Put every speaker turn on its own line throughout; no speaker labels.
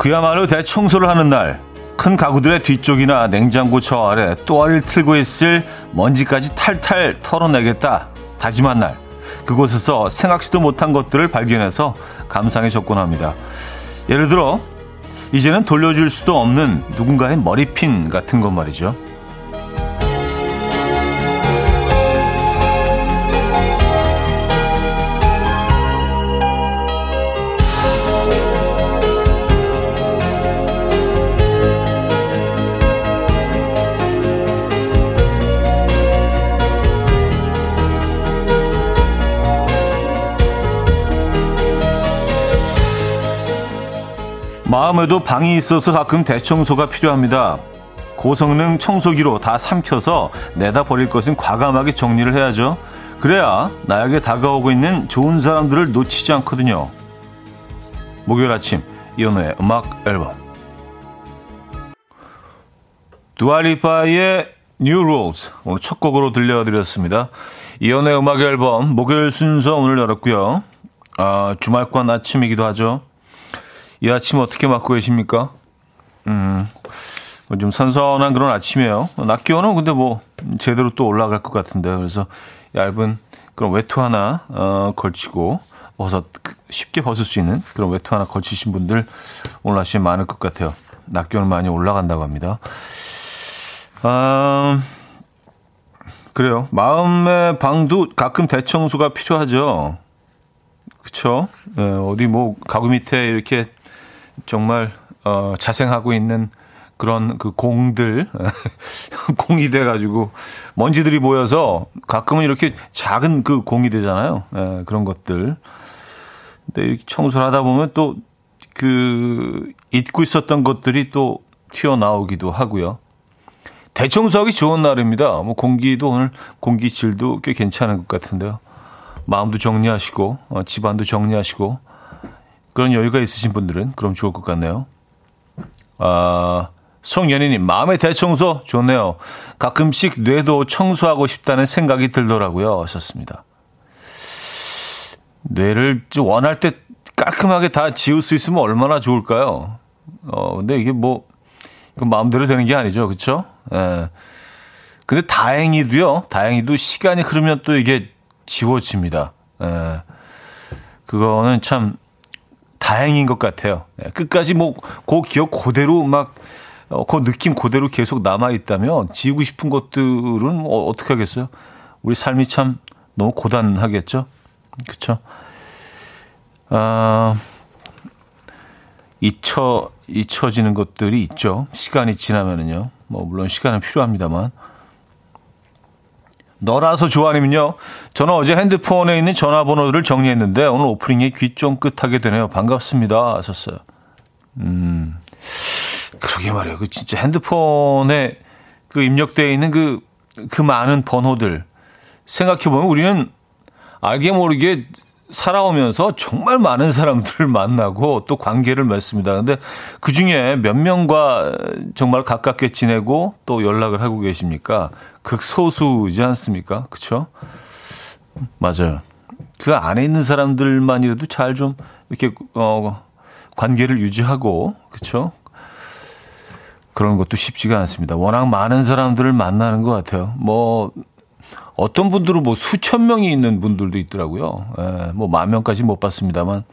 그야말로 대청소를 하는 날. 큰 가구들의 뒤쪽이나 냉장고 저 아래 또아리를 틀고 있을 먼지까지 탈탈 털어내겠다 다짐한 날 그곳에서 생각지도 못한 것들을 발견해서 감상에 접근합니다. 예를 들어 이제는 돌려줄 수도 없는 누군가의 머리핀 같은 것 말이죠. 마음에도 방이 있어서 가끔 대청소가 필요합니다. 고성능 청소기로 다 삼켜서 내다 버릴 것은 과감하게 정리를 해야죠. 그래야 나에게 다가오고 있는 좋은 사람들을 놓치지 않거든요. 목요일 아침 이연우의 음악 앨범 두아리파의 New Rules 오늘 첫 곡으로 들려드렸습니다. 이연우의 음악 앨범 목요일 순서 오늘 열었고요. 아, 주말권 아침이기도 하죠. 이 아침 어떻게 맞고 계십니까? 음, 뭐좀 선선한 그런 아침이에요. 낮 기온은 근데 뭐 제대로 또 올라갈 것 같은데 그래서 얇은 그런 외투 하나 어, 걸치고 벗어 쉽게 벗을 수 있는 그런 외투 하나 걸치신 분들 오늘 아침에 많을 것 같아요. 낮 기온은 많이 올라간다고 합니다. 음, 그래요. 마음의 방도 가끔 대청소가 필요하죠. 그쵸? 네, 어디 뭐 가구 밑에 이렇게 정말 어, 자생하고 있는 그런 그 공들 공이 돼 가지고 먼지들이 모여서 가끔은 이렇게 작은 그 공이 되잖아요. 예, 그런 것들. 근데 이렇게 청소를 하다 보면 또 그 잊고 있었던 것들이 또 튀어나오기도 하고요. 대청소하기 좋은 날입니다. 뭐 공기도 오늘 공기 질도 꽤 괜찮은 것 같은데요. 마음도 정리하시고 어, 집안도 정리하시고 그런 여유가 있으신 분들은 그럼 좋을 것 같네요. 아, 송연희님, 마음의 대청소 좋네요. 가끔씩 뇌도 청소하고 싶다는 생각이 들더라고요. 하셨습니다. 뇌를 원할 때 깔끔하게 다 지울 수 있으면 얼마나 좋을까요? 어, 근데 이게 뭐, 마음대로 되는 게 아니죠. 그쵸? 예. 근데 다행히도요, 다행히도 시간이 흐르면 또 이게 지워집니다. 예. 그거는 참 다행인 것 같아요. 예, 끝까지 뭐, 그 기억 그대로 막, 어, 그 느낌 그대로 계속 남아 있다면 지우고 싶은 것들은 뭐 어떻게 하겠어요? 우리 삶이 참 너무 고단하겠죠? 그쵸? 아, 잊혀, 잊혀지는 것들이 있죠. 시간이 지나면은요. 뭐, 물론 시간은 필요합니다만. 너라서 좋아하님은요. 저는 어제 핸드폰에 있는 전화번호들을 정리했는데 오늘 오프닝에 귀 쫑긋하게 되네요. 반갑습니다. 하셨어요. 음, 그러게 말이에요. 그 진짜 핸드폰에 그 입력되어 있는 그, 그 많은 번호들. 생각해보면 우리는 알게 모르게 살아오면서 정말 많은 사람들을 만나고 또 관계를 맺습니다. 근데 그 중에 몇 명과 정말 가깝게 지내고 또 연락을 하고 계십니까? 극소수지 않습니까? 그쵸? 맞아요. 그 안에 있는 사람들만이라도 잘 좀 이렇게, 어, 관계를 유지하고, 그쵸? 그런 것도 쉽지가 않습니다. 워낙 많은 사람들을 만나는 것 같아요. 뭐, 어떤 분들은 뭐 수천 명이 있는 분들도 있더라고요. 예, 뭐만 명까지 못 봤습니다만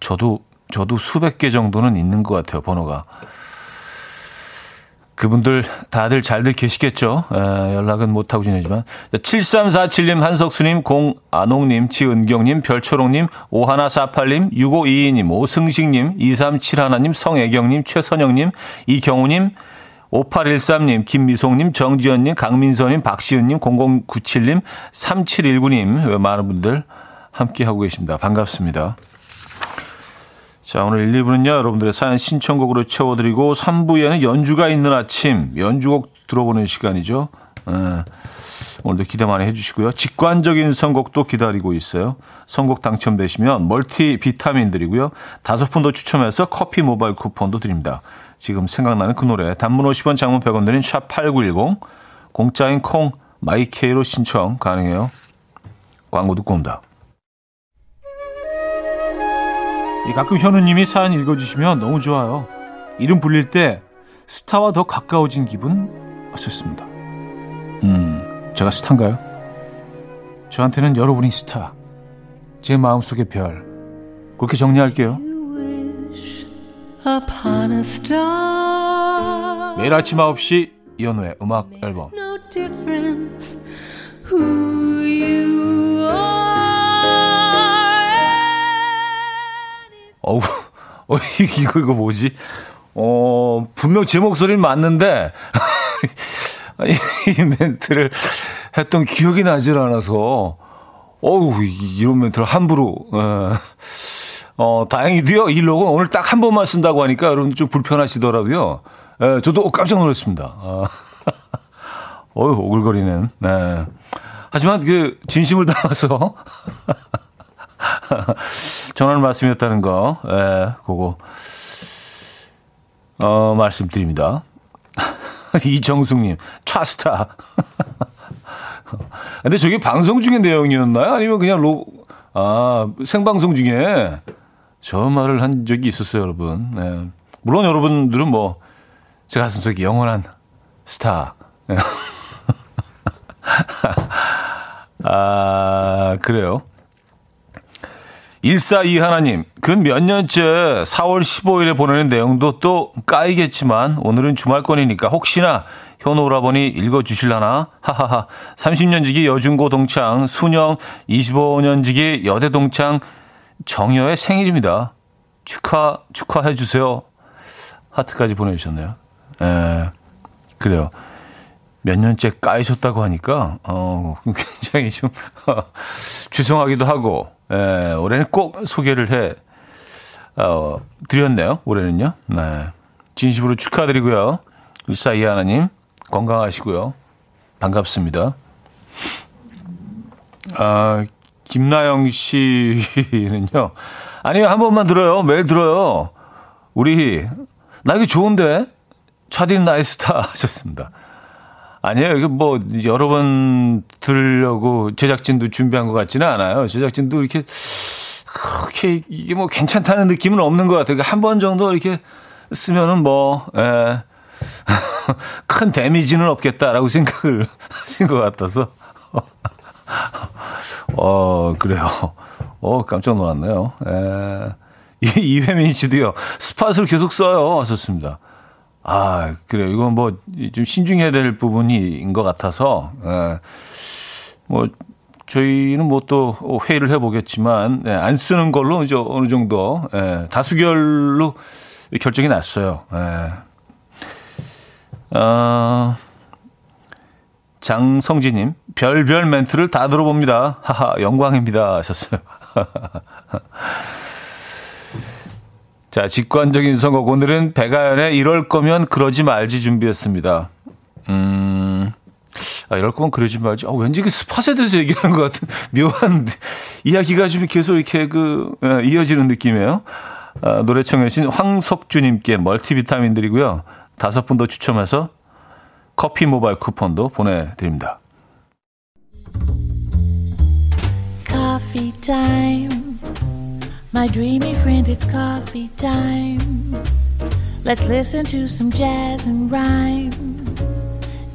저도 저도 수백 개 정도는 있는 것 같아요. 번호가. 그분들 다들 잘들 계시겠죠. 에, 예, 연락은 못하고 지내지만. 7347님, 한석수님, 공안홍님, 지은경님, 별초롱님, 오하나사팔님, 6522님, 오승식님, 2371님, 성애경님, 최선영님, 이경우님, 5813님, 김미송님, 정지현님, 강민서님, 박시은님, 0097님, 3719님, 많은 분들 함께하고 계십니다. 반갑습니다. 자, 오늘 1, 2부는요, 여러분들의 사연 신청곡으로 채워드리고, 3부에는 연주가 있는 아침, 연주곡 들어보는 시간이죠. 에, 오늘도 기대 많이 해주시고요. 직관적인 선곡도 기다리고 있어요. 선곡 당첨되시면 멀티 비타민 드리고요. 다섯 분 더 추첨해서 커피 모바일 쿠폰도 드립니다. 지금 생각나는 그 노래 단문 50원 장문 100원 드는 샵8910 공짜인 콩 마이케이로 신청 가능해요. 광고 듣고 옵니다. 가끔 현우님이 사연 읽어주시면 너무 좋아요. 이름 불릴 때 스타와 더 가까워진 기분 하셨습니다. 음, 제가 스타인가요? 저한테는 여러분이 스타. 제 마음속의 별. 그렇게 정리할게요. 매일 아침 9시 이현우의 음악 앨범. 어우, 어, 이거, 이거 뭐지? 어, 분명 제 목소리는 맞는데, 이 멘트를 했던 기억이 나질 않아서, 어우, 이런 멘트를 함부로, 어, 어 다행히도요, 이 로고 오늘 딱 한 번만 쓴다고 하니까 여러분 좀 불편하시더라도요, 예, 저도 깜짝 놀랐습니다. 어, 어휴, 오글거리는, 네. 하지만 그, 진심을 담아서, 전하는 말씀이었다는 거, 예, 그거, 어, 말씀드립니다. 이정숙님, 차스타. 근데 저게 방송 중의 내용이었나요? 아니면 그냥 로, 아, 생방송 중에 저 말을 한 적이 있었어요, 여러분. 네. 물론 여러분들은 뭐, 제 가슴 속에 영원한 스타. 네. 아, 그래요. 142 하나님, 근 몇 년째 4월 15일에 보내는 내용도 또 까이겠지만 오늘은 주말권이니까 혹시나 현우 오라버니 읽어주실라나? 하하하. 30년 지기 여중고 동창, 수녀 25년 지기 여대 동창 정여의 생일입니다. 축하, 축하해 주세요. 하트까지 보내주셨네요. 에, 예, 그래요. 몇 년째 까이셨다고 하니까, 어, 굉장히 좀, 죄송하기도 하고, 예, 올해는 꼭 소개를 해 어, 드렸네요. 올해는요. 네. 진심으로 축하드리고요. 일사이 하나님 건강하시고요. 반갑습니다. 아, 김나영 씨는요. 아니요, 한 번만 들어요. 매일 들어요. 우리, 나 이거 좋은데? 차디는 나이 스타 하셨습니다. 아니에요. 이게 뭐 여러 번 들으려고 제작진도 준비한 것 같지는 않아요. 제작진도 이렇게 그렇게 이게 뭐 괜찮다는 느낌은 없는 것 같아요. 한번 정도 이렇게 쓰면은 뭐, 예. 큰 데미지는 없겠다라고 생각을 하신 것 같아서. 어, 그래요. 어, 깜짝 놀랐네요. 예. 이회민 씨도요, 스팟을 계속 써요. 왔었습니다. 아, 그래요. 이건 뭐 좀 신중해야 될 부분인 것 같아서, 예. 뭐, 저희는 뭐 또 회의를 해보겠지만, 예, 안 쓰는 걸로 이제 어느 정도, 예, 다수결로 결정이 났어요. 예. 어, 장성진님, 별별 멘트를 다 들어봅니다. 하하, 영광입니다. 하셨어요. 자, 직관적인 선곡. 오늘은 백아연의 이럴 거면 그러지 말지 준비했습니다. 음, 아, 이럴 거면 그러지 말지. 아, 왠지 그 스팟에 대해서 얘기하는 것 같은 묘한 이야기가 좀 계속 이렇게 그, 어, 이어지는 느낌이에요. 아, 노래 청해주신 황석주님께 멀티비타민 드리고요. 다섯 분 더 추첨해서 커피 모바일 쿠폰도 보내드립니다. Coffee time. My dreamy friend, it's coffee time. Let's listen to some jazz and rhyme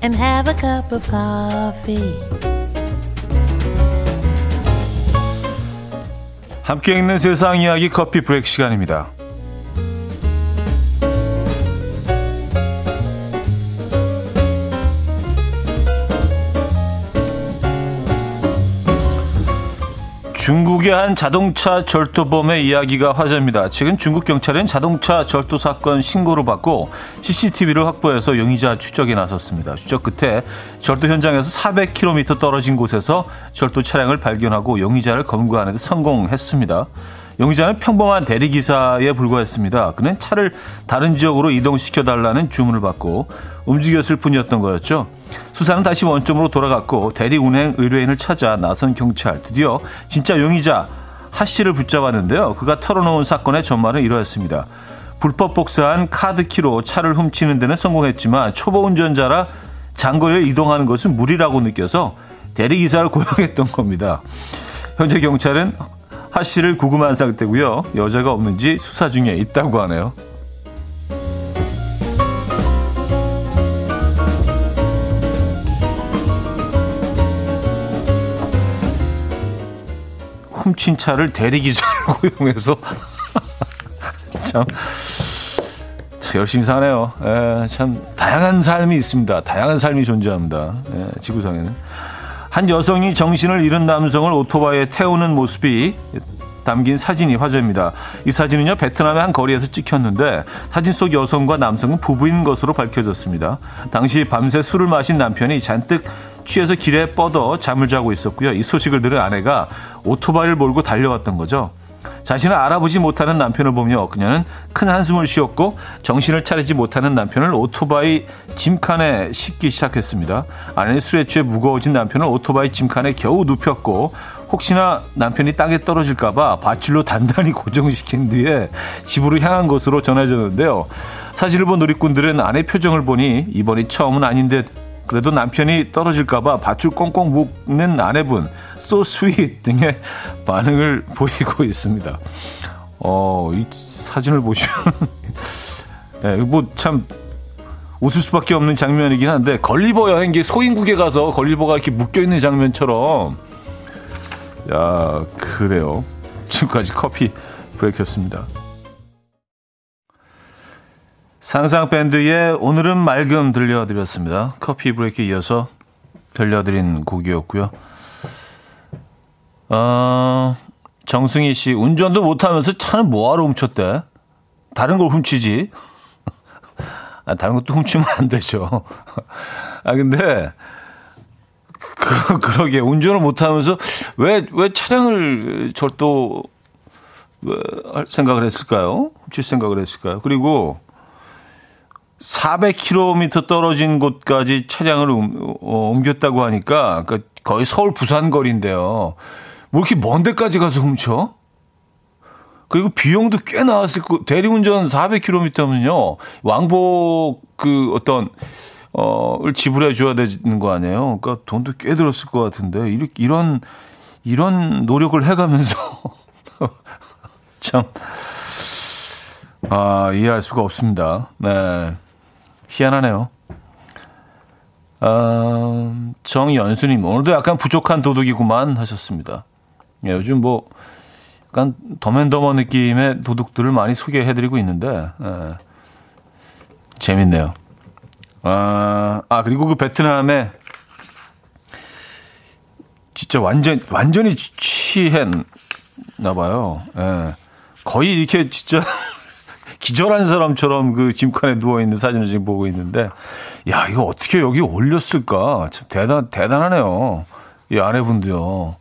and have a cup of coffee. 함께 읽는 세상 이야기 커피 브레이크 시간입니다. 중국의 한 자동차 절도범의 이야기가 화제입니다. 최근 중국 경찰은 자동차 절도 사건 신고를 받고 CCTV를 확보해서 용의자 추적에 나섰습니다. 추적 끝에 절도 현장에서 400km 떨어진 곳에서 절도 차량을 발견하고 용의자를 검거하는 데 성공했습니다. 용의자는 평범한 대리기사에 불과했습니다. 그는 차를 다른 지역으로 이동시켜달라는 주문을 받고 움직였을 뿐이었던 거였죠. 수사는 다시 원점으로 돌아갔고 대리 운행 의뢰인을 찾아 나선 경찰 드디어 진짜 용의자 하 씨를 붙잡았는데요. 그가 털어놓은 사건의 전말은 이러했습니다. 불법 복사한 카드키로 차를 훔치는 데는 성공했지만 초보 운전자라 장거리를 이동하는 것은 무리라고 느껴서 대리기사를 고용했던 겁니다. 현재 경찰은 하 씨를 구금한 상태고요. 여자가 없는지 수사 중에 있다고 하네요. 훔친 차를 대리기사를 고용해서 참, 참 열심히 사네요. 에, 예, 참 다양한 삶이 있습니다. 다양한 삶이 존재합니다. 에, 예, 지구상에는 한 여성이 정신을 잃은 남성을 오토바이에 태우는 모습이 담긴 사진이 화제입니다. 이 사진은요 베트남의 한 거리에서 찍혔는데 사진 속 여성과 남성은 부부인 것으로 밝혀졌습니다. 당시 밤새 술을 마신 남편이 잔뜩 취해서 길에 뻗어 잠을 자고 있었고요. 이 소식을 들은 아내가 오토바이를 몰고 달려왔던 거죠. 자신을 알아보지 못하는 남편을 보며 그녀는 큰 한숨을 쉬었고 정신을 차리지 못하는 남편을 오토바이 짐칸에 싣기 시작했습니다. 아내는 술에 취해 무거워진 남편을 오토바이 짐칸에 겨우 눕혔고 혹시나 남편이 땅에 떨어질까봐 밧줄로 단단히 고정시킨 뒤에 집으로 향한 것으로 전해졌는데요. 사진을 본 누리꾼들은 아내 표정을 보니 이번이 처음은 아닌데 그래도 남편이 떨어질까봐 밧줄 꽁꽁 묶는 아내분, so sweet 등의 반응을 보이고 있습니다. 어, 이 사진을 보시면, 네, 뭐 참, 웃을 수밖에 없는 장면이긴 한데, 걸리버 여행기 소인국에 가서 걸리버가 이렇게 묶여 있는 장면처럼, 야, 그래요. 지금까지 커피 브레이크였습니다. 상상 밴드의 오늘은 맑음 들려드렸습니다. 커피 브레이크 이어서 들려드린 곡이었고요. 어, 정승희 씨 운전도 못하면서 차는 뭐하러 훔쳤대? 다른 걸 훔치지. 아, 다른 것도 훔치면 안 되죠. 아 근데 그, 그러게 운전을 못하면서 왜 왜 차량을 절도 할 생각을 했을까요? 훔칠 생각을 했을까요? 그리고 400km 떨어진 곳까지 차량을 어, 옮겼다고 하니까 그러니까 거의 서울 부산 거리인데요. 뭐 이렇게 먼 데까지 가서 훔쳐? 그리고 비용도 꽤 나왔을 거. 대리운전 400km면요. 왕복 그 어떤 어을 지불해 줘야 되는 거 아니에요. 그러니까 돈도 꽤 들었을 것 같은데 이렇게 이런 이런 노력을 해 가면서 참 아, 이해할 수가 없습니다. 네. 희한하네요. 어, 정연수님, 오늘도 약간 부족한 도둑이구만 하셨습니다. 예, 요즘 뭐, 약간 더맨더머 느낌의 도둑들을 많이 소개해드리고 있는데, 예, 재밌네요. 아, 아, 그리고 그 베트남에 진짜 완전, 완전히 취했나봐요. 예. 거의 이렇게 진짜 기절한 사람처럼 그 짐칸에 누워 있는 사진을 지금 보고 있는데, 야 이거 어떻게 여기 올렸을까? 참 대단 대단하네요. 이 아내분도요.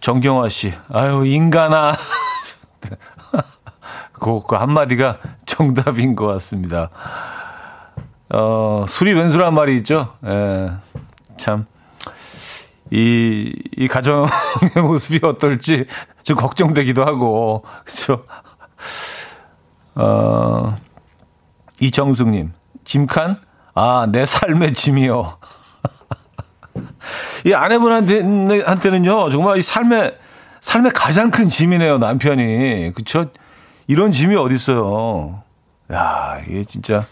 정경화 씨, 아유 인간아. 그, 그 한마디가 정답인 것 같습니다. 어, 술이 왼수란 말이 있죠. 예, 참. 이, 이 가정의 모습이 어떨지 좀 걱정되기도 하고, 그죠. 어, 이정숙님, 짐칸? 아, 내 삶의 짐이요. 이 아내분한테는요, 정말 이 삶의, 삶의 가장 큰 짐이네요, 남편이. 그쵸? 이런 짐이 어딨어요. 야, 이게 진짜,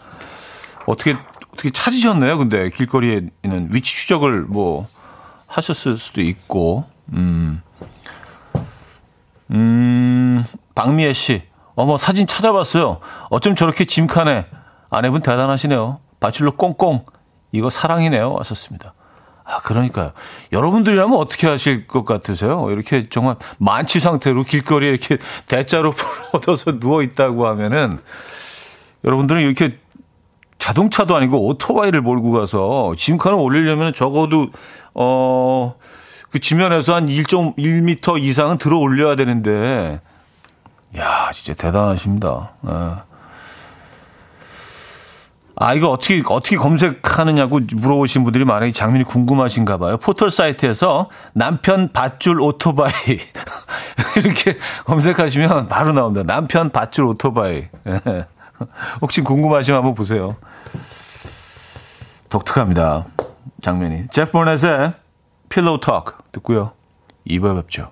어떻게, 어떻게 찾으셨나요? 근데 길거리에 있는 위치 추적을 뭐 하셨을 수도 있고, 음. 음, 박미애 씨. 어머, 사진 찾아봤어요. 어쩜 저렇게 짐칸에 아내분 대단하시네요. 밧줄로 꽁꽁. 이거 사랑이네요. 왔었습니다. 아, 그러니까요. 여러분들이라면 어떻게 하실 것 같으세요? 이렇게 정말 만취 상태로 길거리에 이렇게 대자로 얻어서 누워 있다고 하면은 여러분들은 이렇게 자동차도 아니고 오토바이를 몰고 가서 짐칸을 올리려면 적어도 어, 그 지면에서 한 1.1m 이상은 들어 올려야 되는데 야, 진짜 대단하십니다. 네. 아, 이거 어떻게, 어떻게 검색하느냐고 물어보신 분들이 많이 장면이 궁금하신가 봐요. 포털 사이트에서 남편 밧줄 오토바이. 이렇게 검색하시면 바로 나옵니다. 남편 밧줄 오토바이. 네. 혹시 궁금하시면 한번 보세요. 독특합니다. 장면이. 제프 보넷의 필로우 톡 듣고요. 2부에 뵙죠.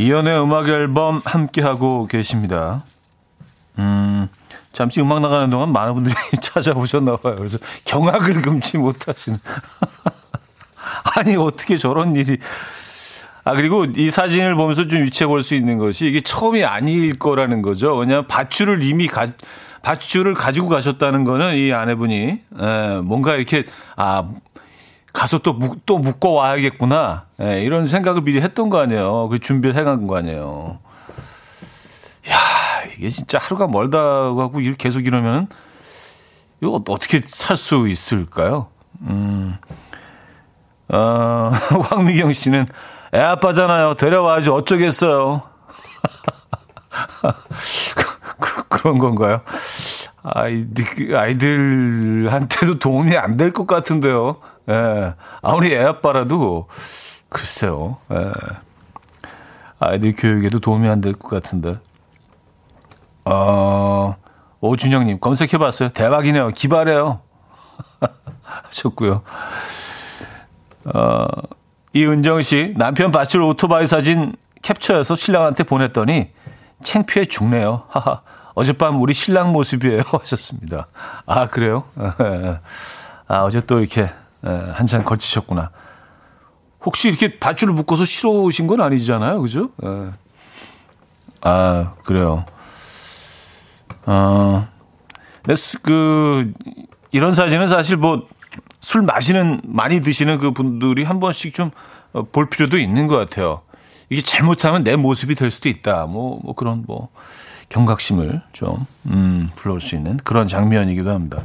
이연의 음악 앨범 함께하고 계십니다. 음, 잠시 음악 나가는 동안 많은 분들이 찾아보셨나 봐요. 그래서 경악을 금치 못하시는. 아니, 어떻게 저런 일이. 아, 그리고 이 사진을 보면서 좀 유추해 볼 수 있는 것이 이게 처음이 아닐 거라는 거죠. 왜냐하면 밧줄을 이미 가, 밧줄을 가지고 가셨다는 거는 이 아내분이, 에, 예, 뭔가 이렇게, 아, 가서 또, 묶, 또 묶어 와야겠구나. 예, 이런 생각을 미리 했던 거 아니에요. 그 준비를 해간 거 아니에요. 야 이게 진짜 하루가 멀다고 하고 이렇게 계속 이러면 이거 어떻게 살 수 있을까요? 음, 어, 황미경 씨는 애 아빠잖아요. 데려와야지 어쩌겠어요. 그, 그런 건가요? 아이들, 아이들한테도 도움이 안 될 것 같은데요. 예. 아무리 애 아빠라도, 글쎄요. 예. 아이들 교육에도 도움이 안 될 것 같은데. 어, 오준영님, 검색해봤어요. 대박이네요. 기발해요. 하셨고요. 어, 이은정 씨, 남편 밧줄 오토바이 사진 캡처해서 신랑한테 보냈더니 챙피해 죽네요. 하하. 어젯밤 우리 신랑 모습이에요. 하셨습니다. 아, 그래요? 아, 어제 또 이렇게 예, 한참 걸치셨구나. 혹시 이렇게 밧줄을 묶어서 실어 오신 건 아니잖아요. 그죠? 예. 아, 그래요. 어, 그, 이런 사진은 사실 뭐, 술 마시는, 많이 드시는 그 분들이 한 번씩 좀 볼 필요도 있는 것 같아요. 이게 잘못하면 내 모습이 될 수도 있다. 뭐, 뭐 그런 뭐, 경각심을 좀, 음, 불러올 수 있는 그런 장면이기도 합니다.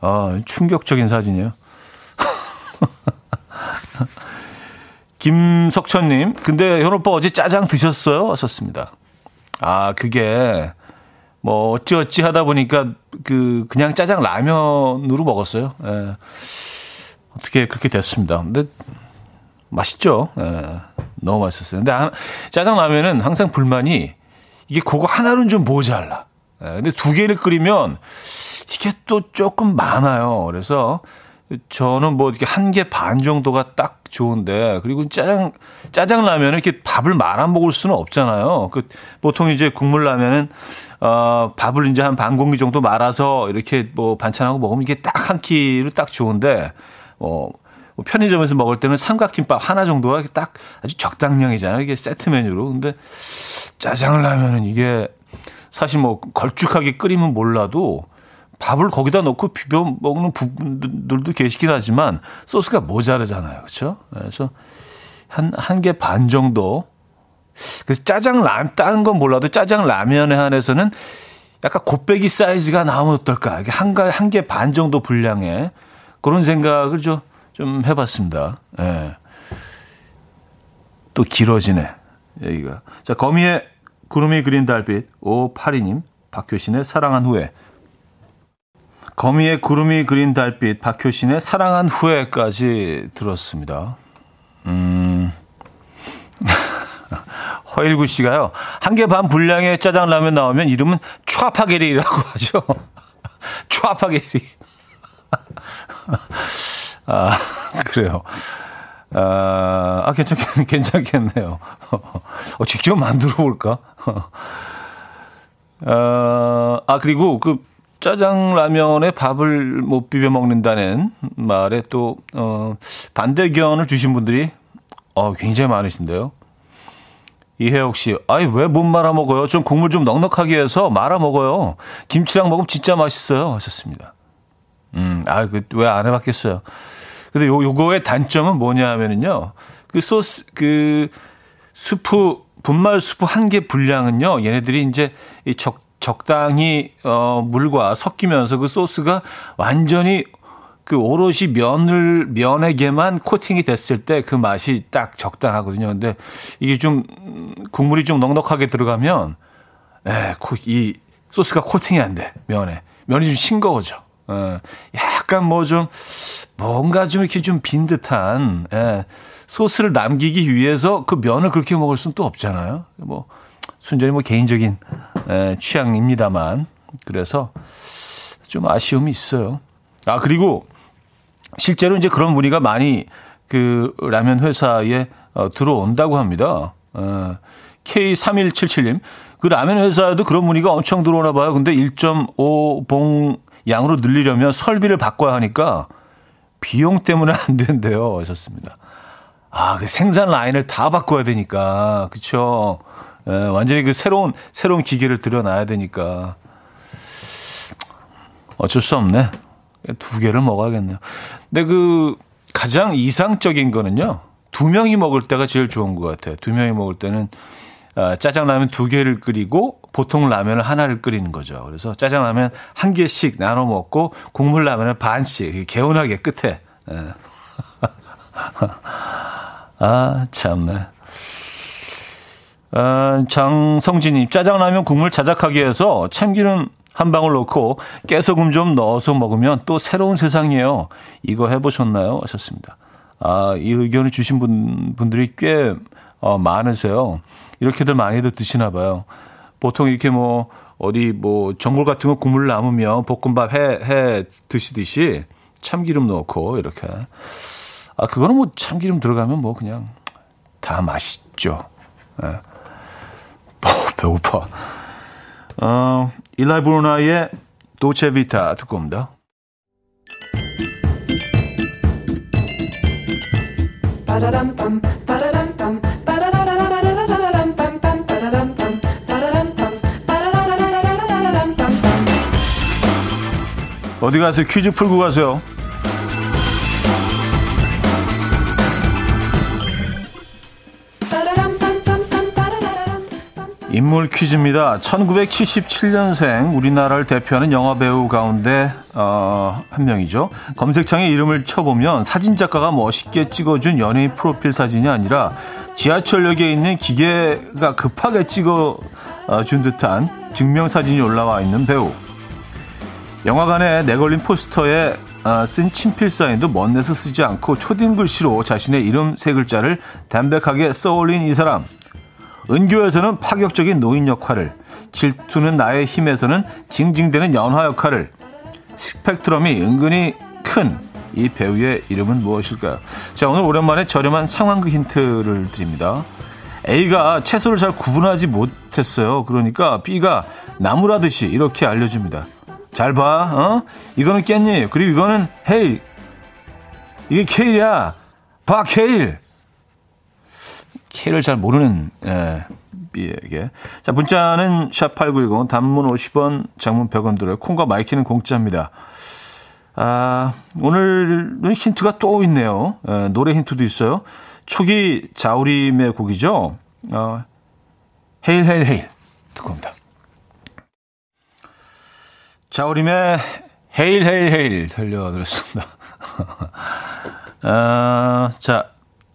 아, 충격적인 사진이에요. 김석천님, 근데 현 오빠 어제 짜장 드셨어요? 왔었습니다. 아, 그게, 뭐, 어찌어찌 하다 보니까, 그, 그냥 짜장 라면으로 먹었어요. 예. 어떻게 그렇게 됐습니다. 근데, 맛있죠? 예. 너무 맛있었어요. 근데 짜장 라면은 항상 불만이, 이게 그거 하나로는 좀 모자라. 예. 근데 두 개를 끓이면, 이게 또 조금 많아요. 그래서, 저는 뭐 이렇게 한 개 반 정도가 딱 좋은데 그리고 짜장 짜장 라면은 이렇게 밥을 말아 먹을 수는 없잖아요. 그 보통 이제 국물 라면은 어 밥을 이제 한 반 공기 정도 말아서 이렇게 뭐 반찬하고 먹으면 이게 딱 한 끼로 딱 좋은데 어뭐 편의점에서 먹을 때는 삼각김밥 하나 정도가 딱 아주 적당량이잖아요. 이게 세트 메뉴로. 근데 짜장 라면은 이게 사실 뭐 걸쭉하게 끓이면 몰라도 밥을 거기다 넣고 비벼 먹는 부분들도 계시긴 하지만 소스가 모자르잖아요. 그렇죠? 그래서 한 한 개 반 정도 그래서 짜장 라면 다른 건 몰라도 짜장 라면에 한해서는 약간 곱빼기 사이즈가 나오면 어떨까? 한한 개 반 정도 분량의 그런 생각을 좀, 좀 해봤습니다. 예. 또 길어지네, 여기가. 자, 거미의 구름이 그린 달빛, 오파리님, 박효신의 사랑한 후에, 거미의 구름이 그린 달빛, 박효신의 사랑한 후에까지 들었습니다. 음. 허일구 씨가요, 한 개 반 분량의 짜장라면 나오면 이름은 촤파게리라고 하죠. 촤파게리. 아, 그래요. 아, 아 괜찮겠, 괜찮겠네요. 어, 직접 만들어 볼까? 어, 아, 그리고 그, 짜장라면에 밥을 못 비벼 먹는다는 말에 또, 어, 반대견을 주신 분들이, 어, 굉장히 많으신데요. 이혜옥 씨, 아이, 왜 못 말아 먹어요? 좀 국물 좀 넉넉하게 해서 말아 먹어요. 김치랑 먹으면 진짜 맛있어요. 하셨습니다. 음, 아, 그, 왜 안 해봤겠어요. 근데 요, 요거의 단점은 뭐냐 하면은요. 그 소스, 그, 수프, 분말 수프 한 개 분량은요. 얘네들이 이제 이 적, 적당히 어 물과 섞이면서 그 소스가 완전히 그 오롯이 면을 면에게만 코팅이 됐을 때 그 맛이 딱 적당하거든요. 근데 이게 좀 국물이 좀 넉넉하게 들어가면 에, 이 소스가 코팅이 안 돼. 면에. 면이 좀 싱거워져. 에, 약간 뭐 좀 뭔가 좀 이렇게 좀 빈 듯한 에, 소스를 남기기 위해서 그 면을 그렇게 먹을 수는 또 없잖아요. 뭐 순전히 뭐 개인적인 에, 취향입니다만 그래서 좀 아쉬움이 있어요. 아 그리고 실제로 이제 그런 문의가 많이 그 라면 회사에 어, 들어온다고 합니다. 어, K3177님, 그 라면 회사에도 그런 문의가 엄청 들어오나 봐요. 근데 1.5봉 양으로 늘리려면 설비를 바꿔야 하니까 비용 때문에 안 된대요. 하셨습니다. 아, 그 생산 라인을 다 바꿔야 되니까. 그쵸. 예, 완전히 그 새로운, 새로운 기계를 들여놔야 되니까. 어쩔 수 없네. 두 개를 먹어야겠네요. 근데 그 가장 이상적인 거는요. 두 명이 먹을 때가 제일 좋은 것 같아요. 두 명이 먹을 때는 아, 짜장라면 두 개를 끓이고 보통 라면을 하나를 끓이는 거죠. 그래서 짜장라면 한 개씩 나눠 먹고 국물 라면을 반씩 개운하게 끝에. 예. 아 참네. 아, 장성진님 짜장라면 국물 자작하기 위해서 참기름 한 방울 넣고 깨소금 좀 넣어서 먹으면 또 새로운 세상이에요. 이거 해보셨나요? 하셨습니다. 아, 이 의견을 주신 분, 분들이 꽤 어, 많으세요. 이렇게들 많이들 드시나 봐요. 보통 이렇게 뭐 어디 뭐 전골 같은 거 국물 남으면 볶음밥 해, 해 드시듯이 참기름 넣고 이렇게. 아, 그거는 뭐 참기름 들어가면 뭐 그냥 다 맛있죠. 예. 어, 배고파. 어, 일라이 브루나의 도체비타 듣고 옵니다. 어디 가세요? 퀴즈 풀고 가세요. 인물 퀴즈입니다. 1977년생 우리나라를 대표하는 영화 배우 가운데 어, 한 명이죠. 검색창에 이름을 쳐보면 사진 작가가 멋있게 찍어준 연예인 프로필 사진이 아니라 지하철역에 있는 기계가 급하게 찍어준 듯한 증명 사진이 올라와 있는 배우. 영화관에 내걸린 포스터에 어, 쓴 친필 사인도 먼데서 쓰지 않고 초딩 글씨로 자신의 이름 세 글자를 담백하게 써올린 이 사람. 은교에서는 파격적인 노인 역할을, 질투는 나의 힘에서는 징징대는 연화 역할을, 스펙트럼이 은근히 큰 이 배우의 이름은 무엇일까요? 자, 오늘 오랜만에 저렴한 상황극 힌트를 드립니다. A가 채소를 잘 구분하지 못했어요. 그러니까 B가 나무라듯이 이렇게 알려줍니다. 잘 봐, 어? 이거는 깻잎, 그리고 이거는 헤이. 이게 케일이야. 봐, 케일. 케일을 잘 모르는, 예, B에게. 자, 문자는 샵8910, 단문 50원, 장문 100원 들어요. 콩과 마이케이는 공짜입니다. 아, 오늘은 힌트가 또 있네요. 예, 노래 힌트도 있어요. 초기 자우림의 곡이죠. 어, 헤일, 헤일, 헤일. 듣고 옵니다. 자우림의 헤일, 헤일, 헤일 들려드렸습니다. 아, 자,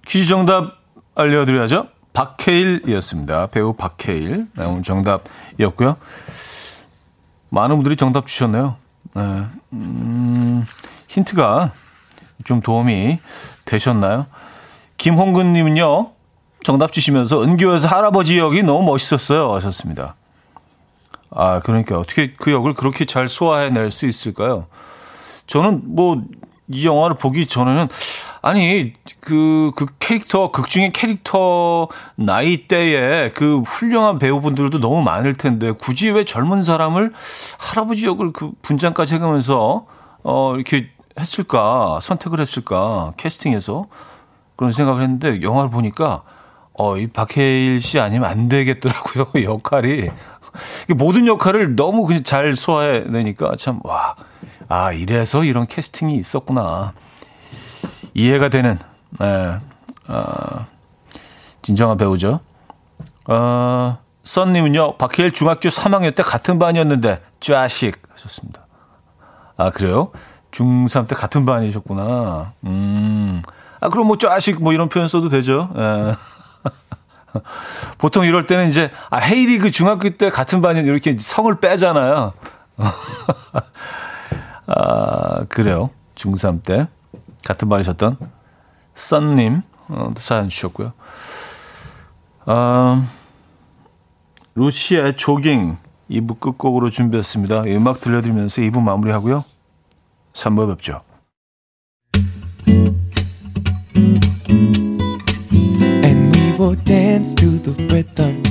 퀴즈 정답 알려드려야죠. 박해일이었습니다. 배우 박해일. 네, 오늘 정답이었고요. 많은 분들이 정답 주셨네요. 네, 음, 힌트가 좀 도움이 되셨나요? 김홍근님은요, 정답 주시면서 은교에서 할아버지 역이 너무 멋있었어요. 하셨습니다. 아, 그러니까 어떻게 그 역을 그렇게 잘 소화해낼 수 있을까요? 저는 뭐, 이 영화를 보기 전에는, 아니, 그, 그 캐릭터, 극 중의 캐릭터 나이대에 그 훌륭한 배우분들도 너무 많을 텐데, 굳이 왜 젊은 사람을 할아버지 역을 그 분장까지 해가면서, 어, 이렇게 했을까, 선택을 했을까, 캐스팅에서. 그런 생각을 했는데, 영화를 보니까, 어, 이 박해일 씨 아니면 안 되겠더라고요, 역할이. 모든 역할을 너무 잘 소화해내니까 참, 와, 아, 이래서 이런 캐스팅이 있었구나. 이해가 되는, 네, 어, 진정한 배우죠. 어, 썬님은요, 박해일 중학교 3학년 때 같은 반이었는데, 짜식 하셨습니다. 아, 그래요? 중3 때 같은 반이셨구나. 음. 아, 그럼 뭐 짜식 뭐 이런 표현 써도 되죠. 예. 보통 이럴 때는 이제, 아, 헤이리그 중학교 때 같은 반이 이렇게 성을 빼잖아요. 아, 그래요. 중3 때. 같은 반이셨던 썬님, 어, 사연 주셨고요. 아, 루시의 조깅 2부 끝곡으로 준비했습니다. 음악 들려드리면서 2부 마무리하고요. 3부 뵙죠. Will dance to the rhythm.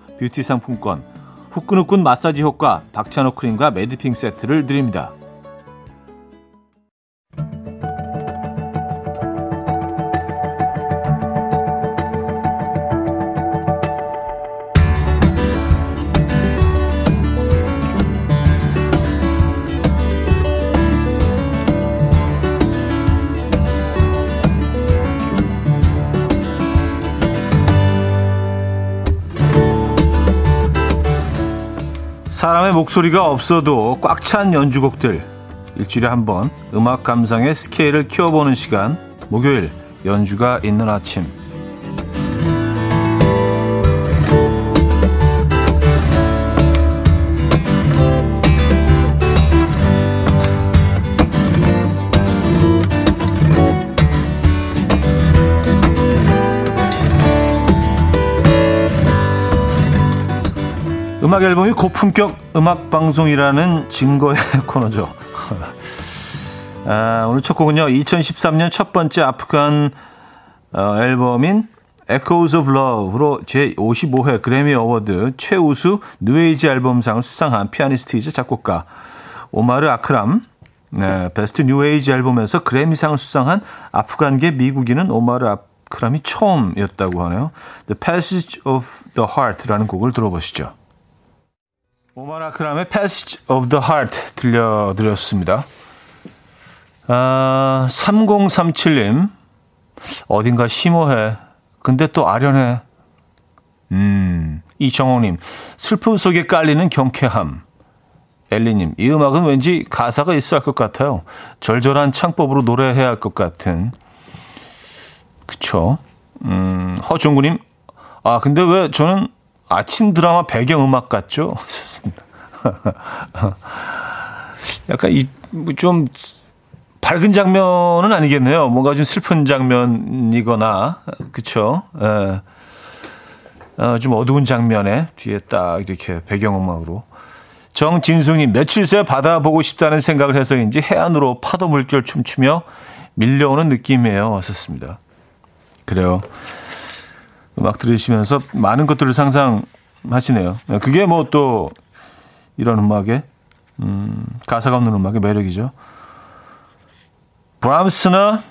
뷰티 상품권, 후끈후끈 마사지 효과 박찬호 크림과 매디핑 세트를 드립니다. 사람의 목소리가 없어도 꽉 찬 연주곡들. 일주일에 한 번 음악 감상의 스케일을 키워보는 시간. 목요일 연주가 있는 아침 음악 앨범이 고품격 음악 방송이라는 증거의 코너죠. 아, 오늘 첫 곡은요. 2013년 첫 번째 아프간 어, 앨범인 Echoes of Love로 제55회 그래미 어워드 최우수 뉴에이지 앨범상을 수상한 피아니스트이자 작곡가 오마르 아크람 네, 베스트 뉴에이지 앨범에서 그래미상을 수상한 아프간계 미국인은 오마르 아크람이 처음이었다고 하네요. The Passage of the Heart라는 곡을 들어보시죠. 오마라크람의 Passage of the Heart 들려드렸습니다. 아, 3037님, 어딘가 심오해. 근데 또 아련해. 음, 이정호님, 슬픔 속에 깔리는 경쾌함. 엘리님, 이 음악은 왠지 가사가 있어야 할 것 같아요. 절절한 창법으로 노래해야 할 것 같은. 그쵸. 음, 허종구님, 아, 근데 왜 저는 아침 드라마 배경 음악 같죠? 좋습니다. 약간 이좀 뭐 밝은 장면은 아니겠네요. 뭔가 좀 슬픈 장면이거나 그쵸? 예. 어, 좀 어두운 장면에 뒤에 딱 이렇게 배경음악으로 정진숙님 며칠 새 바다 보고 싶다는 생각을 해서인지 해안으로 파도 물결 춤추며 밀려오는 느낌이에요. 왔었습니다. 그래요. 음악 들으시면서 많은 것들을 상상하시네요. 그게 뭐 또 이런 음악의 음, 가사가 없는 음악의 매력이죠. 브람스나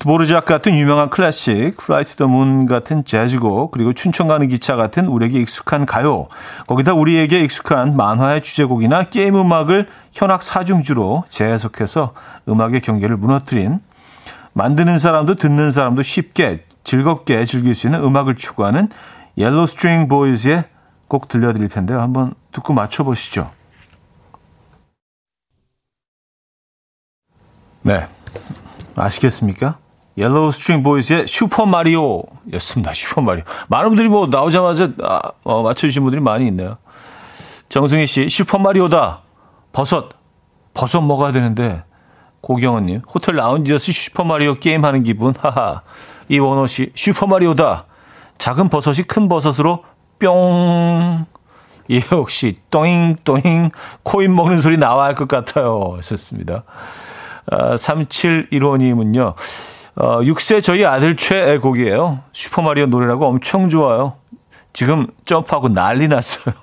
드보르작 같은 유명한 클래식, Fly to the Moon 같은 재즈곡, 그리고 춘천 가는 기차 같은 우리에게 익숙한 가요, 거기다 우리에게 익숙한 만화의 주제곡이나 게임 음악을 현악 사중주로 재해석해서 음악의 경계를 무너뜨린 만드는 사람도 듣는 사람도 쉽게 즐겁게 즐길 수 있는 음악을 추구하는 옐로우 스트링 보이즈의 곡 들려드릴 텐데요. 한번 듣고 맞춰보시죠. 네. 아시겠습니까? 옐로우 스트링 보이즈의 슈퍼 마리오 였습니다. 슈퍼 마리오. 많은 분들이 뭐 나오자마자 아, 어, 맞춰주신 분들이 많이 있네요. 정승희 씨, 슈퍼 마리오다. 버섯. 버섯 먹어야 되는데. 고경원님, 호텔 라운지에서 슈퍼 마리오 게임 하는 기분. 하하. 이원호 씨, 슈퍼 마리오다. 작은 버섯이 큰 버섯으로 뿅. 이혜옥 씨, 또잉, 또잉, 코인 먹는 소리 나와야 할 것 같아요. 하셨습니다. 아, 3715님은요, 어, 6세 저희 아들 최애곡이에요. 슈퍼마리오 노래라고 엄청 좋아요. 지금 점프하고 난리 났어요.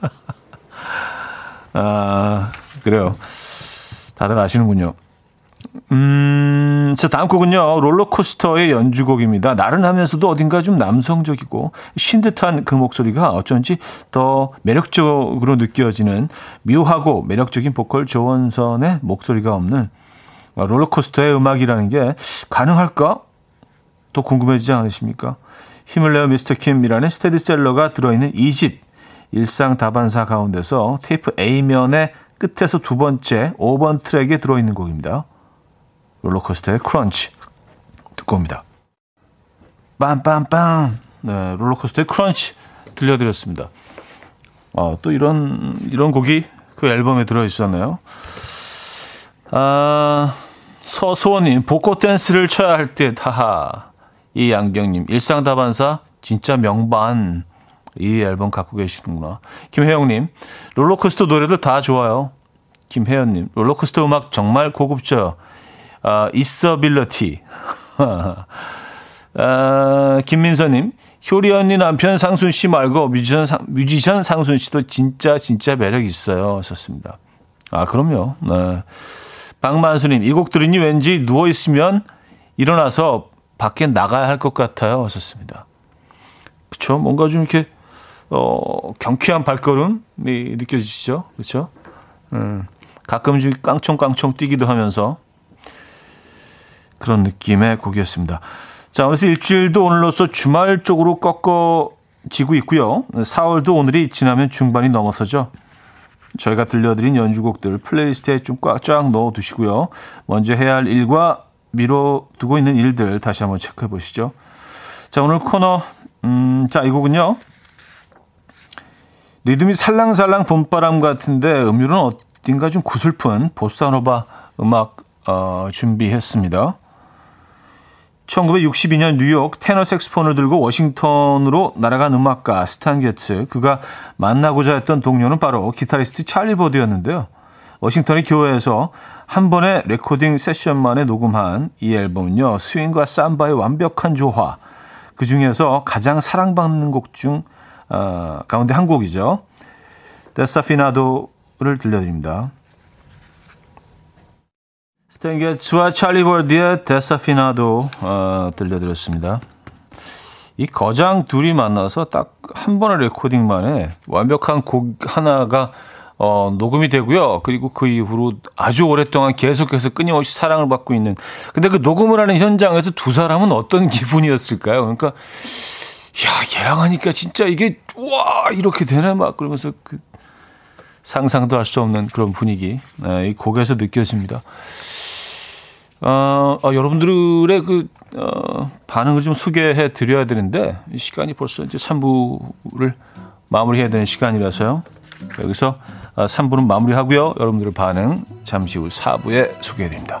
아, 그래요. 다들 아시는군요. 음, 자, 다음 곡은요, 롤러코스터의 연주곡입니다. 나른하면서도 어딘가 좀 남성적이고, 쉰 듯한 그 목소리가 어쩐지 더 매력적으로 느껴지는 묘하고 매력적인 보컬 조원선의 목소리가 없는 롤러코스터의 음악이라는 게 가능할까? 또 궁금해지지 않으십니까? 힘을 내요 미스터 김이라는 스테디셀러가 들어있는 2집 일상 다반사 가운데서 테이프 A면의 끝에서 두 번째 5번 트랙에 들어있는 곡입니다. 롤러코스터의 Crunch 듣고 옵니다. 빰빰빰 네, 롤러코스터의 Crunch 들려드렸습니다. 어, 또 이런 이런 곡이 그 앨범에 들어있었네요. 아... 서소원님, 복고 댄스를 쳐야 할 듯, 하하. 이 양경님, 일상다반사, 진짜 명반. 이 앨범 갖고 계시는구나. 김혜영님, 롤러코스터 노래도 다 좋아요. 김혜연님, 롤러코스터 음악 정말 고급져요. 아, 있어빌러티. 아, 김민서님, 효리 언니 남편 상순 씨 말고 뮤지션, 상, 뮤지션 상순 씨도 진짜 진짜 매력 있어요. 썼습니다. 아, 그럼요. 네. 박만수님, 이 곡 들으니 왠지 누워있으면 일어나서 밖에 나가야 할 것 같아요. 하셨습니다. 그쵸? 뭔가 좀 이렇게, 어, 경쾌한 발걸음이 느껴지시죠? 그쵸? 음, 가끔 좀 깡총깡총 뛰기도 하면서 그런 느낌의 곡이었습니다. 자, 어느새 일주일도 오늘로서 주말 쪽으로 꺾어지고 있고요. 4월도 오늘이 지나면 중반이 넘어서죠. 저희가 들려드린 연주곡들 playlist에 좀 꽉 쫙 넣어두시고요. 먼저 해야 할 일과 미뤄두고 있는 일들 다시 한번 체크해 보시죠. 자, 오늘 코너, 음, 자, 이 곡은요. 리듬이 살랑살랑 봄바람 같은데 음률은 어딘가 좀 구슬픈 보사노바 음악 어, 준비했습니다. 1962년 뉴욕 테너 색소폰을 들고 워싱턴으로 날아간 음악가 스탄 게츠 그가 만나고자 했던 동료는 바로 기타리스트 찰리 버드였는데요. 워싱턴의 교회에서 한 번의 레코딩 세션 만에 녹음한 이 앨범은요. 스윙과 삼바의 완벽한 조화 그 중에서 가장 사랑받는 곡중 어, 가운데 한 곡이죠. Desafinado를 들려드립니다. 스탠 게츠와 찰리 버드의 Desafinado 어, 들려드렸습니다. 이 거장 둘이 만나서 딱 한 번의 레코딩 만에 완벽한 곡 하나가 어, 녹음이 되고요. 그리고 그 이후로 아주 오랫동안 계속해서 끊임없이 사랑을 받고 있는. 근데 그 녹음을 하는 현장에서 두 사람은 어떤 기분이었을까요? 그러니까, 야, 얘랑 하니까 진짜 이게, 와, 이렇게 되네. 막 그러면서 그 상상도 할 수 없는 그런 분위기. 네, 이 곡에서 느껴집니다. 어, 어, 여러분들의 그, 어, 반응을 좀 소개해 드려야 되는데, 시간이 벌써 이제 3부를 마무리해야 되는 시간이라서요. 여기서 3부는 어, 마무리하고요. 여러분들의 반응 잠시 후 4부에 소개해 드립니다.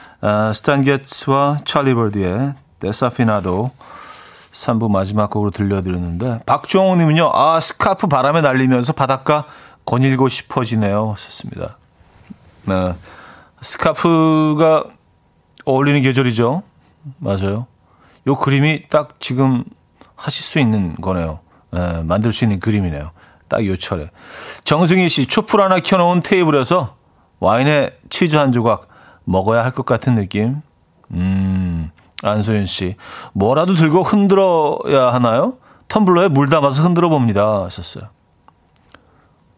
아, 스탄 게츠와 찰리 버드의 데사피나도 3부 마지막 곡으로 들려드렸는데 박종호 님은요. 아 스카프 바람에 날리면서 바닷가 거닐고 싶어지네요. 썼습니다. 네. 스카프가 어울리는 계절이죠. 맞아요. 요 그림이 딱 지금 하실 수 있는 거네요. 네, 만들 수 있는 그림이네요. 딱 요 철에. 정승희 씨, 촛불 하나 켜놓은 테이블에서 와인에 치즈 한 조각 먹어야 할 것 같은 느낌. 음, 안소연 씨. 뭐라도 들고 흔들어야 하나요? 텀블러에 물 담아서 흔들어 봅니다. 하셨어요.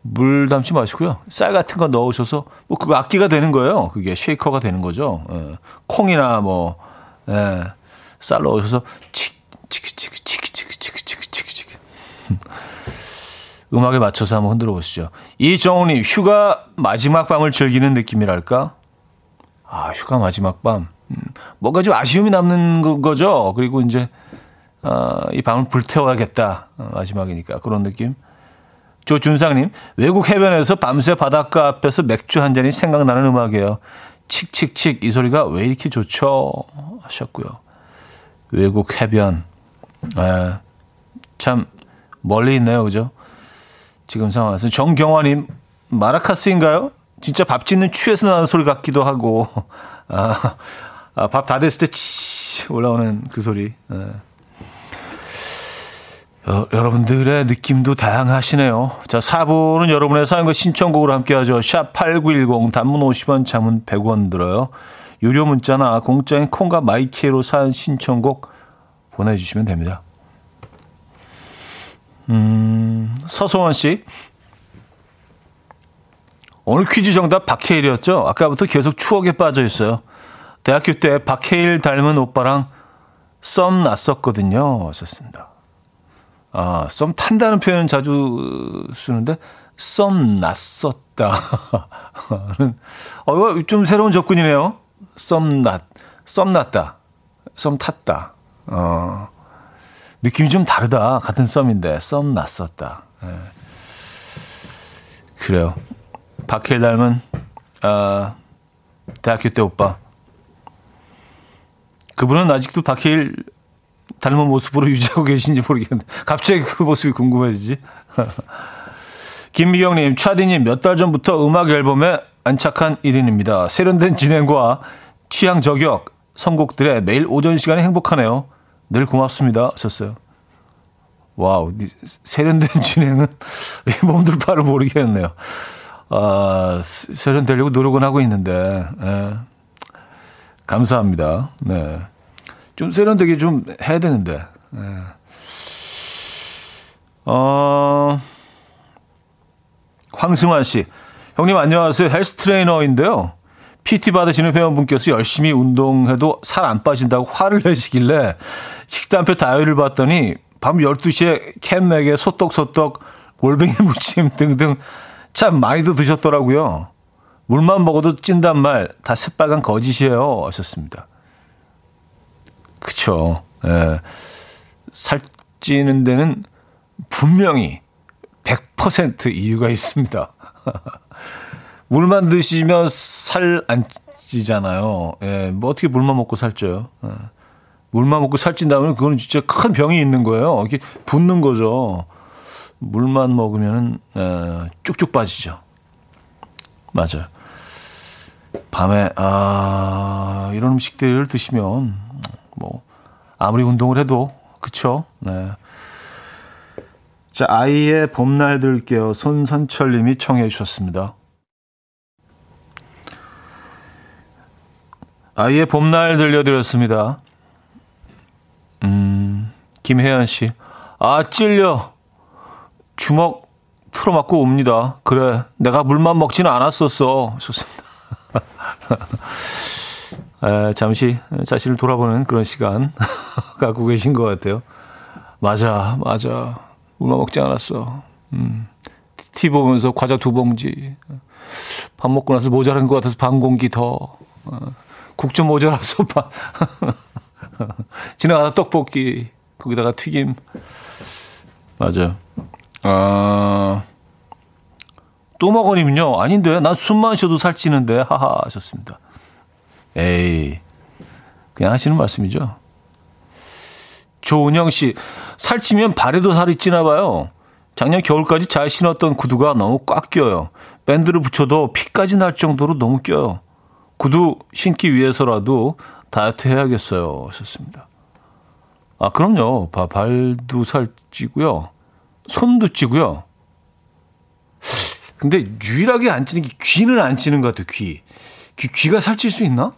물 담지 마시고요. 쌀 같은 거 넣으셔서, 뭐, 그거 악기가 되는 거예요. 그게 쉐이커가 되는 거죠. 예. 콩이나 뭐, 예. 쌀 넣으셔서, 치, 치키, 치키, 치키, 치키, 치키, 치키, 치키, 치키. 음악에 맞춰서 한번 흔들어 보시죠. 이정우님, 휴가 마지막 밤을 즐기는 느낌이랄까? 아, 휴가 마지막 밤. 음, 뭔가 좀 아쉬움이 남는 거죠. 그리고 이제, 어, 이 밤을 불태워야겠다. 어, 마지막이니까. 그런 느낌. 조준상님, 외국 해변에서 밤새 바닷가 앞에서 맥주 한 잔이 생각나는 음악이에요. 칙칙칙, 이 소리가 왜 이렇게 좋죠? 하셨고요. 외국 해변. 에, 참, 멀리 있네요. 그죠? 지금 상황에서. 정경화님, 마라카스인가요? 진짜 밥 짓는 추에서 나는 소리 같기도 하고, 아, 아 밥 다 됐을 때 치 올라오는 그 소리. 예. 어, 여러분들의 느낌도 다양하시네요. 자, 4부는 여러분의 사연과 신청곡으로 함께 하죠. 샵 8910 단문 50원, 장문 100원 들어요. 유료 문자나 공짜인 콩과 마이K로 사연 신청곡 보내주시면 됩니다. 음, 서소원 씨. 오늘 퀴즈 정답 박해일이었죠? 아까부터 계속 추억에 빠져 있어요. 대학교 때 박해일 닮은 오빠랑 썸 났었거든요. 썼습니다. 아, 썸 탄다는 표현은 자주 쓰는데, 썸 났었다. 어, 이거 좀 새로운 접근이네요. 썸 났, 썸 났다. 썸 탔다. 어, 느낌이 좀 다르다. 같은 썸인데, 썸 났었다. 네. 그래요. 박해일 닮은, 아, 대학교 때 오빠. 그분은 아직도 박해일 닮은 모습으로 유지하고 계신지 모르겠는데 갑자기 그 모습이 궁금해지지. 김미경님, 차디님 몇 달 전부터 음악 앨범에 안착한 1인입니다. 세련된 진행과 취향 저격 선곡들에 매일 오전 시간이 행복하네요. 늘 고맙습니다. 하셨어요. 와우, 세련된 진행은 몸둘 바를 모르겠네요. 아, 세련되려고 노력은 하고 있는데, 예. 감사합니다. 네. 좀 세련되게 좀 해야 되는데. 네. 어, 황승환 씨. 형님 안녕하세요. 헬스 트레이너인데요. PT 받으시는 회원분께서 열심히 운동해도 살 안 빠진다고 화를 내시길래 식단표 다이어리를 봤더니 밤 12시에 캔맥에 소떡소떡 골뱅이 무침 등등 참 많이도 드셨더라고요. 물만 먹어도 찐단 말 다 새빨간 거짓이에요. 하셨습니다. 그쵸. 예. 살찌는 데는 분명히 100% 이유가 있습니다. 물만 드시면 살 안 찌잖아요. 예. 뭐 어떻게 물만 먹고 살쪄요. 예. 물만 먹고 살찐다면 그거는 진짜 큰 병이 있는 거예요. 이렇게 붓는 거죠. 물만 먹으면은 예, 쭉쭉 빠지죠. 맞아요. 밤에 아 이런 음식들을 드시면 뭐 아무리 운동을 해도 그쵸? 네. 자 아이의 봄날 들게요. 손선철님이 청해 주셨습니다. 아이의 봄날 들려드렸습니다. 음 김혜연 씨, 아 찔려 주먹 틀어맞고 옵니다. 그래 내가 물만 먹지는 않았었어. 좋습니다. 에, 잠시 자신을 돌아보는 그런 시간 갖고 계신 것 같아요. 맞아, 맞아. 얼마 먹지 않았어. 음. 티 보면서 과자 두 봉지. 밥 먹고 나서 모자란 것 같아서 반 공기 더. 어, 국좀 모자라서 밥. 지나가다 떡볶이. 거기다가 튀김. 맞아요. 아, 또 먹으니면요. 아닌데. 난 숨만 쉬어도 살찌는데. 하하 하셨습니다. 에이. 그냥 하시는 말씀이죠. 조은영 씨, 살찌면 발에도 살이 찌나 봐요. 작년 겨울까지 잘 신었던 구두가 너무 꽉 껴요. 밴드를 붙여도 피까지 날 정도로 너무 껴요. 구두 신기 위해서라도 다이어트 해야겠어요. 하셨습니다. 아, 그럼요. 바, 발도 살찌고요. 손도 찌고요. 근데 유일하게 안 찌는 게 귀는 안 찌는 것 같아요, 귀. 귀 귀가 살찔 수 있나?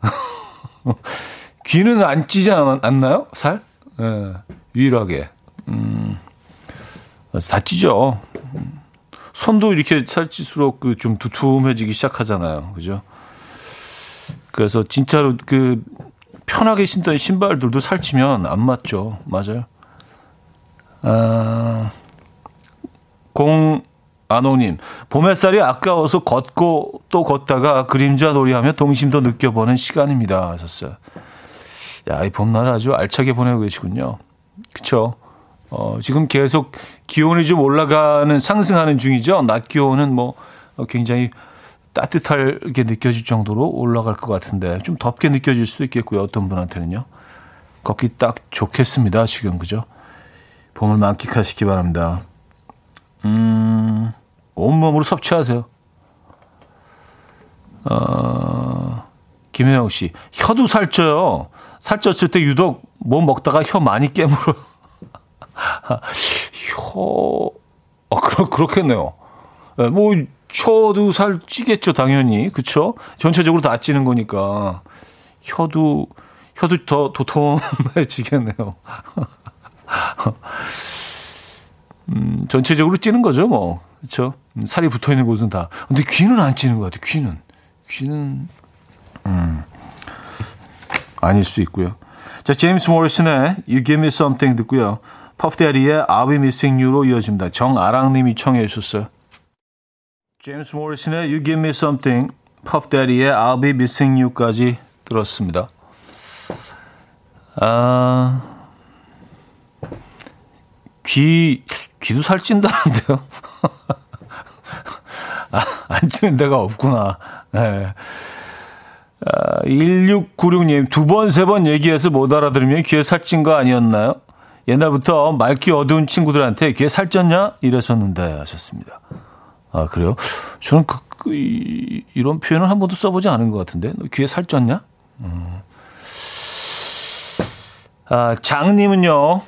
귀는 안 찌지 않, 나요 살? 예, 네, 유일하게. 음, 다 찌죠. 손도 이렇게 살찔수록 그 좀 두툼해지기 시작하잖아요. 그죠? 그래서 진짜로 그 편하게 신던 신발들도 살찌면 안 맞죠. 맞아요. 아, 공, 안호님, 봄 햇살이 아까워서 걷고 또 걷다가 그림자 놀이하며 동심도 느껴보는 시간입니다. 하셨어요. 야, 이 봄날 아주 알차게 보내고 계시군요. 그쵸? 어, 지금 계속 기온이 좀 올라가는, 상승하는 중이죠. 낮 기온은 뭐 굉장히 따뜻하게 느껴질 정도로 올라갈 것 같은데 좀 덥게 느껴질 수도 있겠고요. 어떤 분한테는요. 걷기 딱 좋겠습니다. 지금, 그죠? 봄을 만끽하시기 바랍니다. 음, 온몸으로 섭취하세요. 어, 김혜영 씨, 혀도 살쪄요. 살쪘을 때 유독 뭐 먹다가 혀 많이 깨물어. 혀, 아, 그렇, 그렇겠네요. 네, 뭐, 혀도 살 찌겠죠, 당연히. 그쵸? 전체적으로 다 찌는 거니까. 혀도, 혀도 더 도톰해지겠네요. 음, 전체적으로 찌는 거죠, 뭐. 그쵸? 살이 붙어 있는 곳은 다. 근데 귀는 안 찌는 것 같아요, 귀는. 귀는, 음, 아닐 수 있고요. 자, 제임스 모리슨의 You Give Me Something 듣고요. 퍼프데리의 I'll Be Missing You로 이어집니다. 정아랑 님이 청해 주셨어요. 제임스 모리슨의 You Give Me Something, 퍼프데리의 I'll Be Missing You까지 들었습니다. 아, 귀, 귀도 살찐다는데요? 아, 안 찌는 데가 없구나. 네. 아, 1696님, 두 번, 세 번 얘기해서 못 알아들으면 귀에 살찐 거 아니었나요? 옛날부터 맑기 어두운 친구들한테 귀에 살쪘냐? 이랬었는데 하셨습니다. 아, 그래요? 저는 그, 그 이, 이런 표현을 한 번도 써보지 않은 것 같은데. 너 귀에 살쪘냐? 음. 아, 장님은요,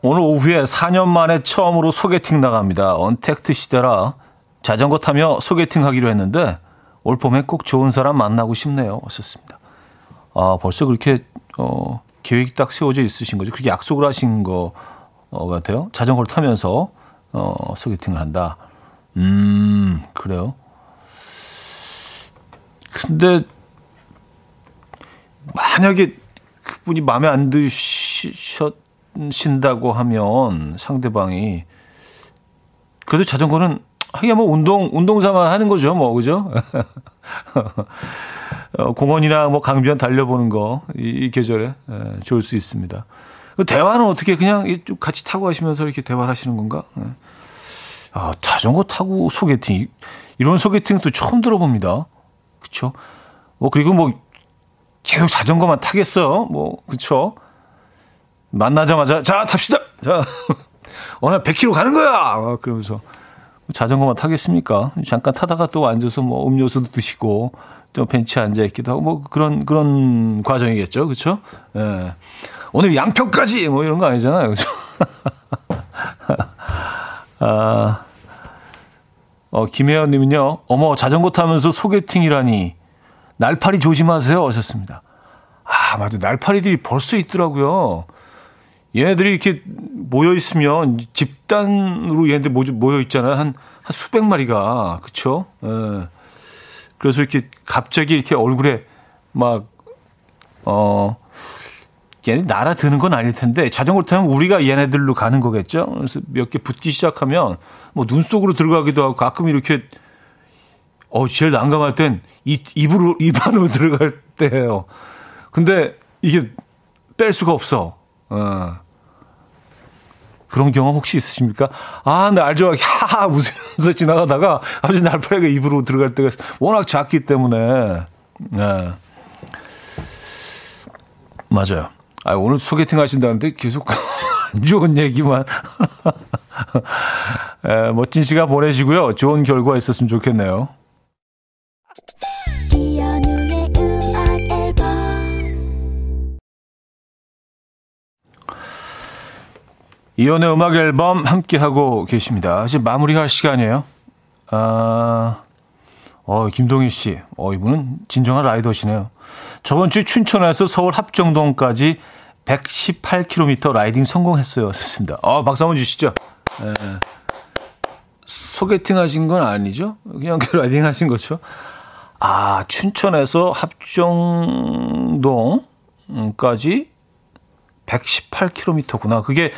오늘 오후에 4년 만에 처음으로 소개팅 나갑니다. 언택트 시대라 자전거 타며 소개팅 하기로 했는데 올 봄에 꼭 좋은 사람 만나고 싶네요. 하셨습니다. 아, 벌써 그렇게 어, 계획이 딱 세워져 있으신 거죠. 그렇게 약속을 하신 거 어, 같아요. 자전거를 타면서 어, 소개팅을 한다. 음, 그래요. 근데 만약에 그분이 마음에 안 드셨 신다고 하면 상대방이 그래도 자전거는 하긴 뭐 운동 운동 삼아 하는 거죠, 뭐 그죠? 어, 공원이나 뭐 강변 달려보는 거 이, 이 계절에 예, 좋을 수 있습니다. 그 대화는 어떻게 그냥 같이 타고 가시면서 이렇게 대화를 하시는 건가? 예. 아, 자전거 타고 소개팅 이런 소개팅 또 처음 들어봅니다. 그렇죠? 뭐 그리고 뭐 계속 자전거만 타겠어요? 뭐 그렇죠? 만나자마자 자 탑시다. 자 오늘 100km 가는 거야. 어, 그러면서 자전거만 타겠습니까? 잠깐 타다가 또 앉아서 뭐 음료수도 드시고 또 벤치에 앉아 있기도 하고 뭐 그런 그런 과정이겠죠, 그렇죠? 예. 오늘 양평까지 뭐 이런 거 아니잖아요, 그렇죠? 아, 어, 김혜연님은요, 어머 자전거 타면서 소개팅이라니 날파리 조심하세요 하셨습니다. 아 맞아, 날파리들이 벌써 있더라고요. 얘네들이 이렇게 모여 있으면 집단으로 얘네들 모여 있잖아요. 한, 한 수백 마리가. 그쵸? 예. 그래서 이렇게 갑자기 이렇게 얼굴에 막, 어, 얘네 날아드는 건 아닐 텐데 자전거 타면 우리가 얘네들로 가는 거겠죠. 그래서 몇 개 붙기 시작하면 뭐 눈 속으로 들어가기도 하고 가끔 이렇게 어 제일 난감할 땐 입, 입으로 입 안으로 들어갈 때예요. 근데 이게 뺄 수가 없어. 어. 그런 경험 혹시 있으십니까? 아, 나 알죠. 하하 웃으면서 지나가다가 아주 날파리가 입으로 들어갈 때가 워낙 작기 때문에. 네. 맞아요. 아, 오늘 소개팅 하신다는데 계속 안 좋은 얘기만. 에, 멋진 시간 보내시고요. 좋은 결과 있었으면 좋겠네요. 이연의 음악 앨범 함께하고 계십니다. 이제 마무리할 시간이에요. 아, 어, 김동희 씨. 어, 이분은 진정한 라이더시네요. 저번 주 춘천에서 서울 합정동까지 118km 라이딩 성공했어요. 좋습니다. 어, 박수 한번 주시죠. 네. 소개팅 하신 건 아니죠? 그냥 라이딩 하신 거죠? 아, 춘천에서 합정동까지 118km구나. 그게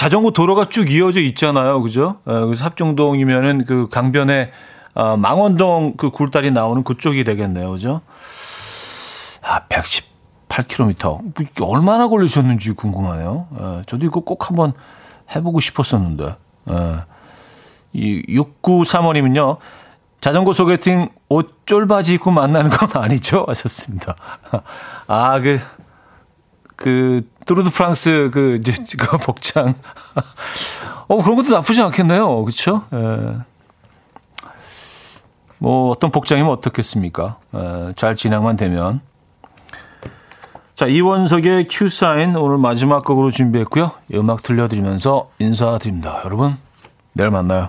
자전거 도로가 쭉 이어져 있잖아요. 그죠? 네, 그래서 합정동이면은 그 강변에 어, 망원동 그 굴다리 나오는 그쪽이 되겠네요. 그죠? 아, 118km. 얼마나 걸리셨는지 궁금하네요. 예, 저도 이거 꼭 한번 해보고 싶었었는데. 예. 이 6935님은요. 자전거 소개팅 옷 쫄바지 입고 만나는 건 아니죠? 하셨습니다. 아, 그, 그, 뚜르드 프랑스 그, 그 복장. 어, 그런 것도 나쁘지 않겠네요. 그쵸? 예. 뭐, 어떤 복장이면 어떻겠습니까? 예, 잘 진행만 되면. 자, 이원석의 큐 사인 오늘 마지막 곡으로 준비했고요. 음악 들려드리면서 인사드립니다. 여러분, 내일 만나요.